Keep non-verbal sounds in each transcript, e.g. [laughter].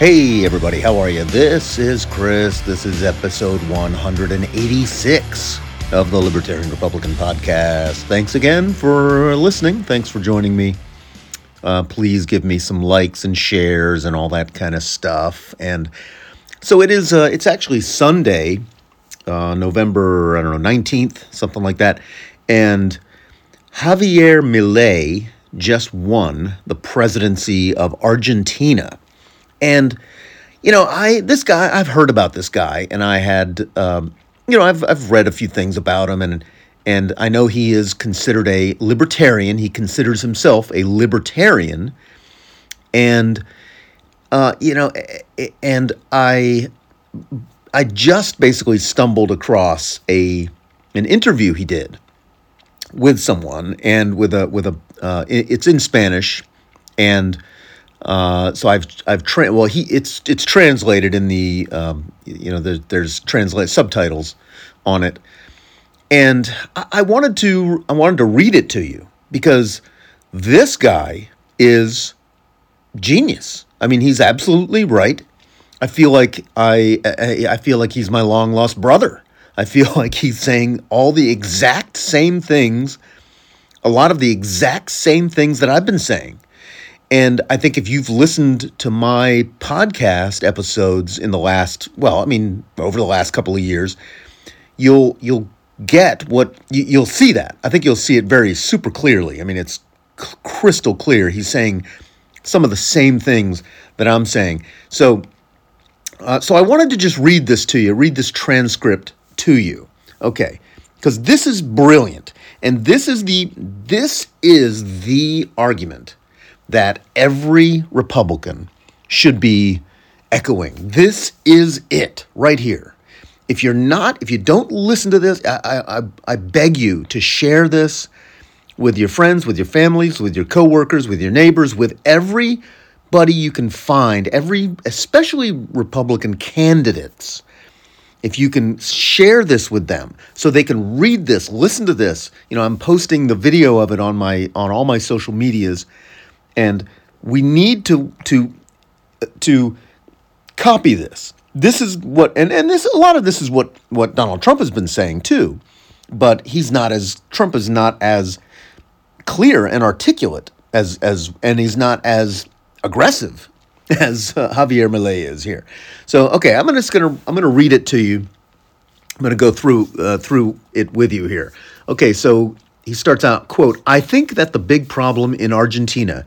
Hey, everybody, how are you? This is Chris. This is episode 186 of the Libertarian Republican Podcast. Thanks again for listening. Thanks for joining me. Uh, please give me some likes and shares and all that kind of stuff. And so it is, uh, it's actually Sunday, uh, November, I don't know, 19th, something like that. And Javier Milei just won the presidency of Argentina. And you know, I this guy I've heard about this guy, and I had um, you know I've I've read a few things about him, and and I know he is considered a libertarian. He considers himself a libertarian, and uh, you know, and I I just basically stumbled across a an interview he did with someone and with a with a uh, it's in Spanish and uh, so I've I've tra- well he it's it's translated in the um, you know there, there's translate subtitles on it, and I, I wanted to I wanted to read it to you because this guy is genius. I mean he's absolutely right. I feel like I, I I feel like he's my long lost brother. I feel [laughs] like he's saying all the exact same things, a lot of the exact same things that I've been saying and I think if you've listened to my podcast episodes in the last, well, I mean, over the last couple of years, you'll you'll get what you, will see that. I think you'll see it very super clearly. I mean, it's crystal clear. He's saying some of the same things that I'm saying. So, uh, so I wanted to just read this to you, read this transcript to you. Okay, because this is brilliant, and this is the this is the argument that every Republican should be echoing. This is it right here. If you're not, if you don't listen to this, I, I, I beg you to share this with your friends, with your families, with your coworkers, with your neighbors, with everybody you can find, every, especially Republican candidates. If you can share this with them so they can read this, listen to this. You know, I'm posting the video of it on my on all my social medias and we need to to to copy this. This is what and, and this a lot of this is what what Donald Trump has been saying too. But he's not as Trump is not as clear and articulate as as and he's not as aggressive [laughs] as uh, Javier Milei is here. So okay, I'm just gonna I'm gonna read it to you. I'm gonna go through uh, through it with you here. Okay, so he starts out quote I think that the big problem in Argentina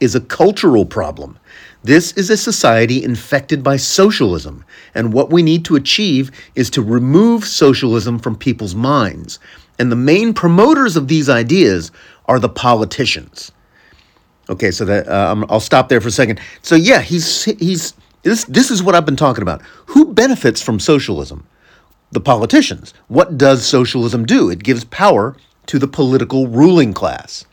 is a cultural problem. This is a society infected by socialism, and what we need to achieve is to remove socialism from people's minds. And the main promoters of these ideas are the politicians. Okay, so that uh, I'll stop there for a second. So yeah, he's he's this this is what I've been talking about. Who benefits from socialism? The politicians. What does socialism do? It gives power to the political ruling class.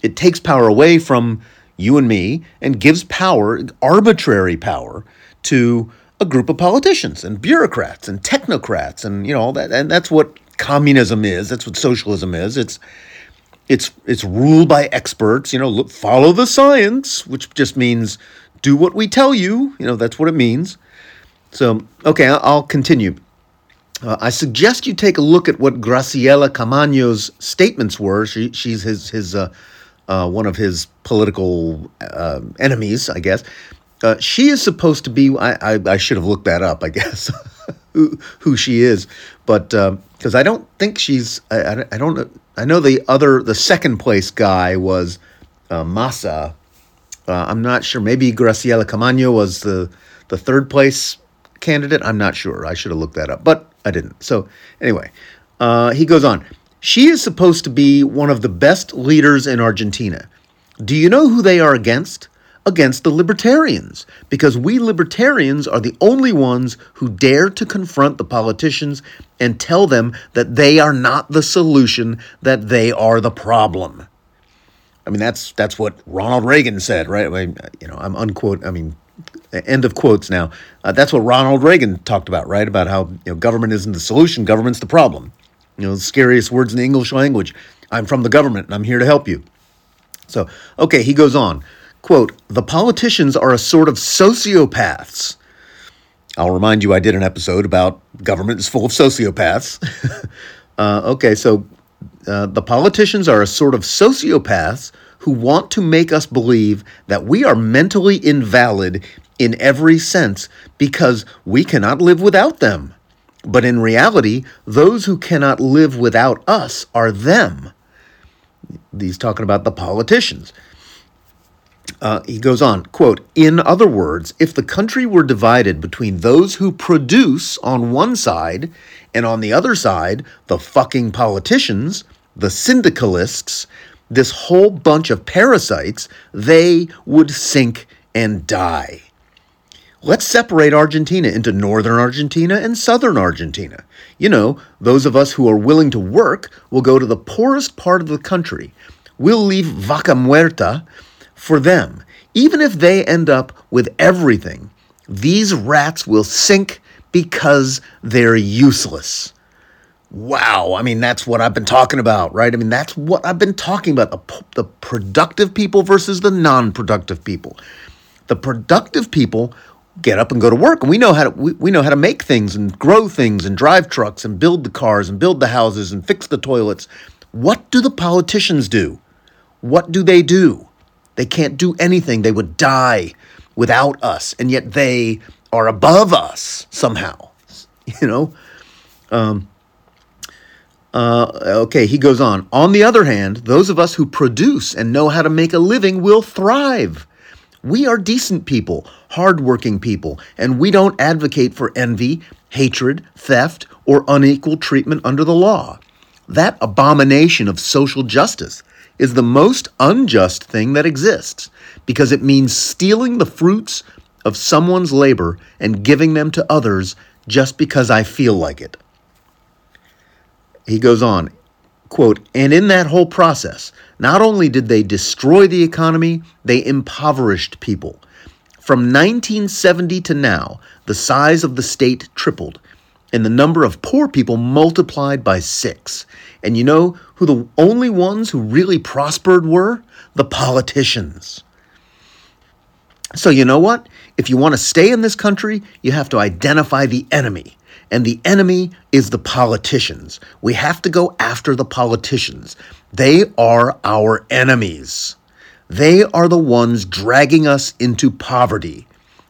It takes power away from you and me, and gives power, arbitrary power, to a group of politicians and bureaucrats and technocrats and you know all that. And that's what communism is. That's what socialism is. It's it's it's ruled by experts. You know look, follow the science which just means do what we tell you. You know that's what it means. So okay i'll continue. Uh, I suggest you take a look at what Graciela Camaño's statements were. She, she's his his uh, uh, one of his political uh, enemies, I guess. Uh, she is supposed to be. I, I, I, should have looked that up. I [laughs] guess who who she is, but because uh, I don't think she's. I, I don't. I know the other the second place guy was uh, Massa. Uh, I'm not sure. Maybe Graciela Camaño was the the third place candidate. I'm not sure. I should have looked that up, but I didn't. So anyway, he goes on. She is supposed to be one of the best leaders in Argentina. Do you know who they are against? Against the libertarians, because we libertarians are the only ones who dare to confront the politicians and tell them that they are not the solution, that they are the problem. I mean, that's that's what Ronald Reagan said, right? I mean, you know, I'm unquote. I mean, end of quotes now. Uh, that's what Ronald Reagan talked about, right? About how you know government isn't the solution, government's the problem. You know, the scariest words in the English language. I'm from the government and I'm here to help you. So, okay, he goes on. Quote, the politicians are a sort of sociopaths. I'll remind you, I did an episode about government is full of sociopaths. [laughs] uh, okay, so uh, the politicians are a sort of sociopaths who want to make us believe that we are mentally invalid in every sense because we cannot live without them. But in reality, those who cannot live without us are them. He's talking about the politicians. Uh, he goes on, quote, In other words, if the country were divided between those who produce on one side and on the other side, the fucking politicians, the syndicalists, this whole bunch of parasites, they would sink and die. Let's separate Argentina into northern Argentina and southern Argentina. You know, those of us who are willing to work will go to the poorest part of the country. We'll leave Vaca Muerta for them. Even if they end up with everything, these rats will sink because they're useless. Wow, I mean, that's what I've been talking about, right? I mean, that's what I've been talking about the, the productive people versus the non productive people. The productive people get up and go to work. And we know how to we, we know how to make things and grow things and drive trucks and build the cars and build the houses and fix the toilets. What do the politicians do? What do they do? They can't do anything. They would die without us. And yet they are above us somehow [laughs] you know? Um, uh, okay, he goes on. On the other hand, those of us who produce and know how to make a living will thrive. We are decent people, hardworking people, and we don't advocate for envy, hatred, theft, or unequal treatment under the law. That abomination of social justice is the most unjust thing that exists because it means stealing the fruits of someone's labor and giving them to others just because I feel like it he goes on, quote, and in that whole process, not only did they destroy the economy, they impoverished people. From 1970 to now, the size of the state tripled, and the number of poor people multiplied by six. And you know who the only ones who really prospered were? The politicians. So, you know what? If you want to stay in this country, you have to identify the enemy and the enemy is the politicians. We have to go after the politicians. They are our enemies. They are the ones dragging us into poverty.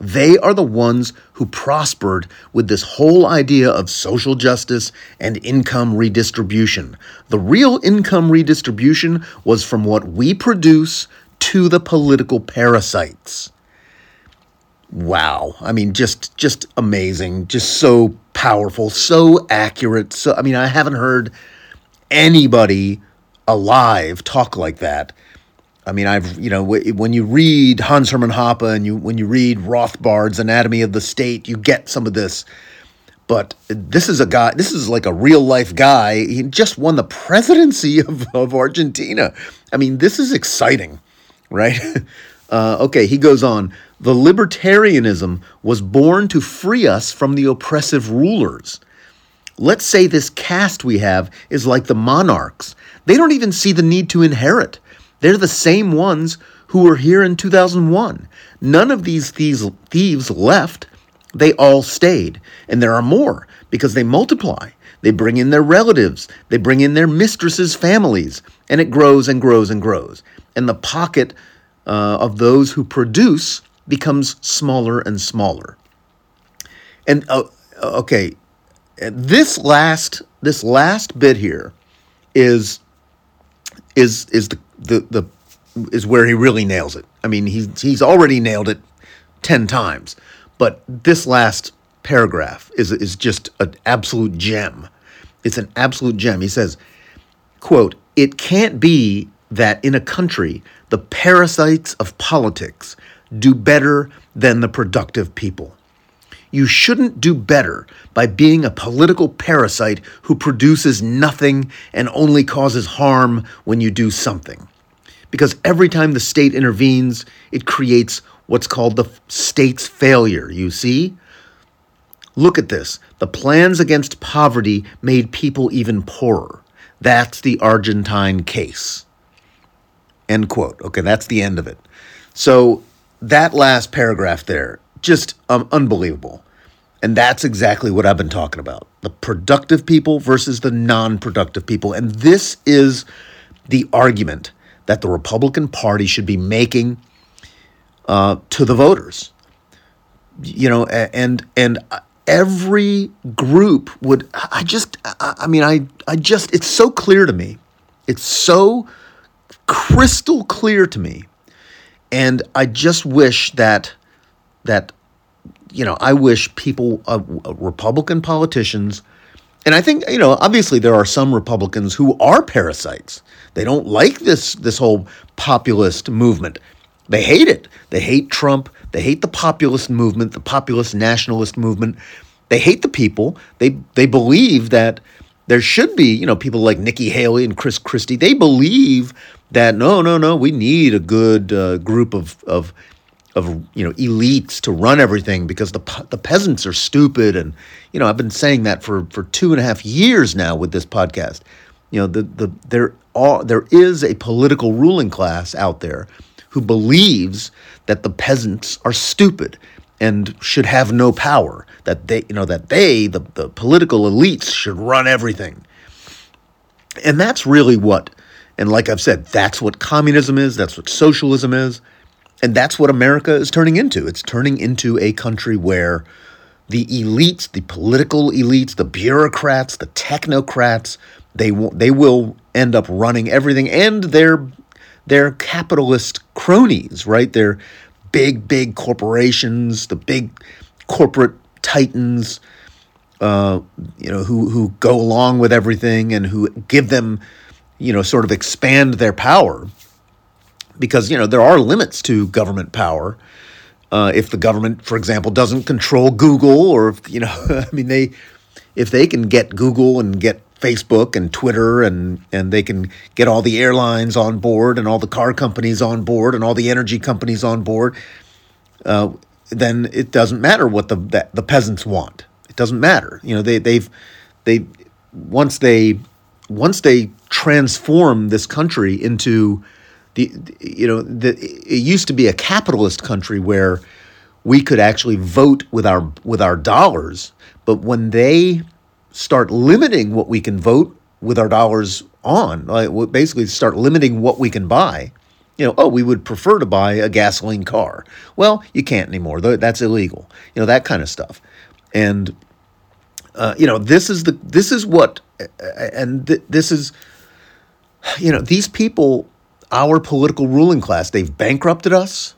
They are the ones who prospered with this whole idea of social justice and income redistribution. The real income redistribution was from what we produce to the political parasites wow. I mean just just amazing. Just so powerful so accurate. So i mean i haven't heard anybody alive talk like that. I mean i've you know when you read hans hermann hoppe and you when you read rothbard's anatomy of the state you get some of this. But this is a guy this is like a real life guy. He just won the presidency [laughs] of, of argentina. I mean this is exciting right? [laughs] Uh, okay he goes on the libertarianism was born to free us from the oppressive rulers. Let's say this caste we have is like the monarchs. They don't even see the need to inherit. They're the same ones who were here in 2001. None of these thieves, left. They all stayed. And there are more because they multiply. They bring in their relatives. They bring in their mistresses' families. And it grows and grows and grows. And the pocket uh, of those who produce becomes smaller and smaller. And uh, okay, this last this last bit here is is is the, the the is where he really nails it. I mean, he's he's already nailed it ten times, but this last paragraph is is just an absolute gem. It's an absolute gem. He says, "quote It can't be that in a country the parasites of politics." Do better than the productive people. You shouldn't do better by being a political parasite who produces nothing and only causes harm when you do something. Because every time the state intervenes, it creates what's called the state's failure, you see? Look at this. The plans against poverty made people even poorer. That's the Argentine case. End quote. Okay, that's the end of it. So that last paragraph there, just um, unbelievable. And that's exactly what I've been talking about the productive people versus the non productive people. And this is the argument that the Republican Party should be making uh, to the voters. You know, and and every group would. I just, I mean, I, I just, it's so clear to me. It's so crystal clear to me, and I just wish that that you know, I wish people, uh, Republican politicians, and I think you know, obviously there are some Republicans who are parasites. They don't like this this whole populist movement. They hate it. They hate Trump. They hate the populist movement, the populist nationalist movement. They hate the people. They they believe that there should be, you know, people like Nikki Haley and Chris Christie. They believe that no, no, no, we need a good uh, group of of of you know elites to run everything because the the peasants are stupid and you know I've been saying that for for two and a half years now with this podcast. You know the the there are there is a political ruling class out there who believes that the peasants are stupid and should have no power that they you know that they the, the political elites should run everything and that's really what and like i've said that's what communism is that's what socialism is and that's what America is turning into. It's turning into a country where the elites, the political elites, the bureaucrats, the technocrats, they will, they will end up running everything and their their capitalist cronies, right? They're big, big corporations, the big corporate titans, uh, you know, who who go along with everything and who give them, you know, sort of expand their power because you know there are limits to government power. Uh, if the government, for example, doesn't control Google, or if, you know, [laughs] I mean, they if they can get Google and get Facebook and Twitter and and they can get all the airlines on board and all the car companies on board and all the energy companies on board, uh, then it doesn't matter what the, the the peasants want. It doesn't matter. You know, they they've they once they once they transform this country into the, you know the, it used to be a capitalist country where we could actually vote with our with our dollars but when they start limiting what we can vote with our dollars on like basically start limiting what we can buy you know oh we would prefer to buy a gasoline car. Well you can't anymore. That's illegal you know that kind of stuff. And uh, you know this is the this is what and th- this is you know these people our political ruling class. They've bankrupted us.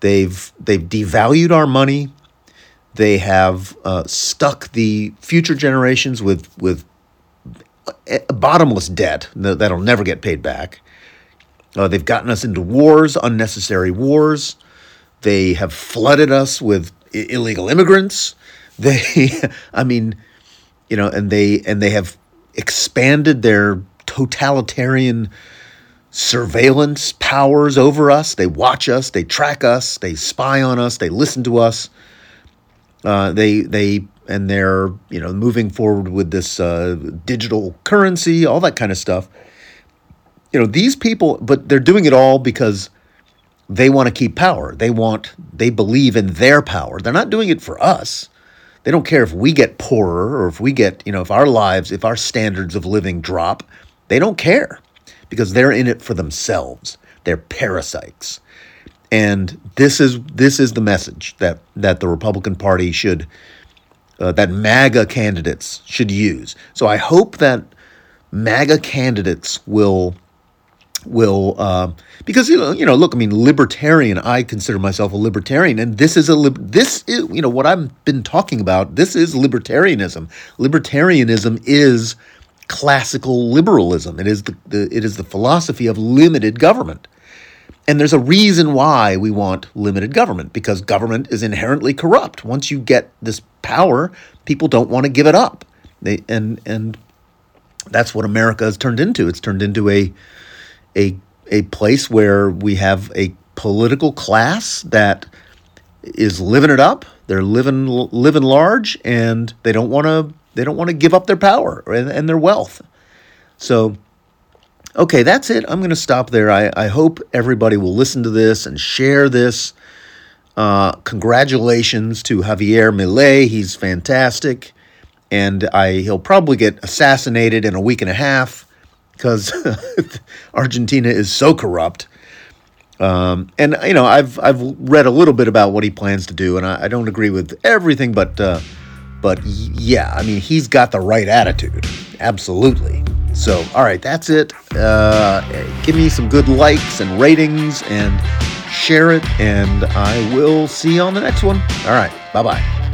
They've they've devalued our money. They have uh, stuck the future generations with with bottomless debt that'll never get paid back. Uh, they've gotten us into wars, unnecessary wars. They have flooded us with I- illegal immigrants. [laughs] They, I mean, you know, and they and they have expanded their totalitarian surveillance powers over us. They watch us, they track us, they spy on us, they listen to us. Uh, they they and they're you know moving forward with this uh, digital currency, all that kind of stuff. You know these people, but they're doing it all because they want to keep power. They want they believe in their power. They're not doing it for us. They don't care if we get poorer or if we get you know if our lives, if our standards of living drop. They don't care because they're in it for themselves. They're parasites. And this is this is the message that that the Republican Party should uh, that MAGA candidates should use. So I hope that MAGA candidates will will uh, because you know you know look I mean libertarian I consider myself a libertarian and this is a lib- this is you know what I've been talking about this is libertarianism libertarianism is classical liberalism. It is the, the, it is the philosophy of limited government. And there's a reason why we want limited government because government is inherently corrupt. Once you get this power, people don't want to give it up. They and and that's what America has turned into. It's turned into a a a place where we have a political class that is living it up. They're living living large and they don't want to they don't want to give up their power and, and their wealth. So, Okay, that's it. I'm going to stop there. I, I hope everybody will listen to this and share this. Uh, congratulations to Javier Milei. He's fantastic. And I, he'll probably get assassinated in a week and a half because [laughs] Argentina is so corrupt. Um, and you know, I've I've read a little bit about what he plans to do, and I, I don't agree with everything, but uh, but yeah, I mean, he's got the right attitude, absolutely. So, all right, that's it. Uh, give me some good likes and ratings, and share it, and I will see you on the next one. All right, bye bye.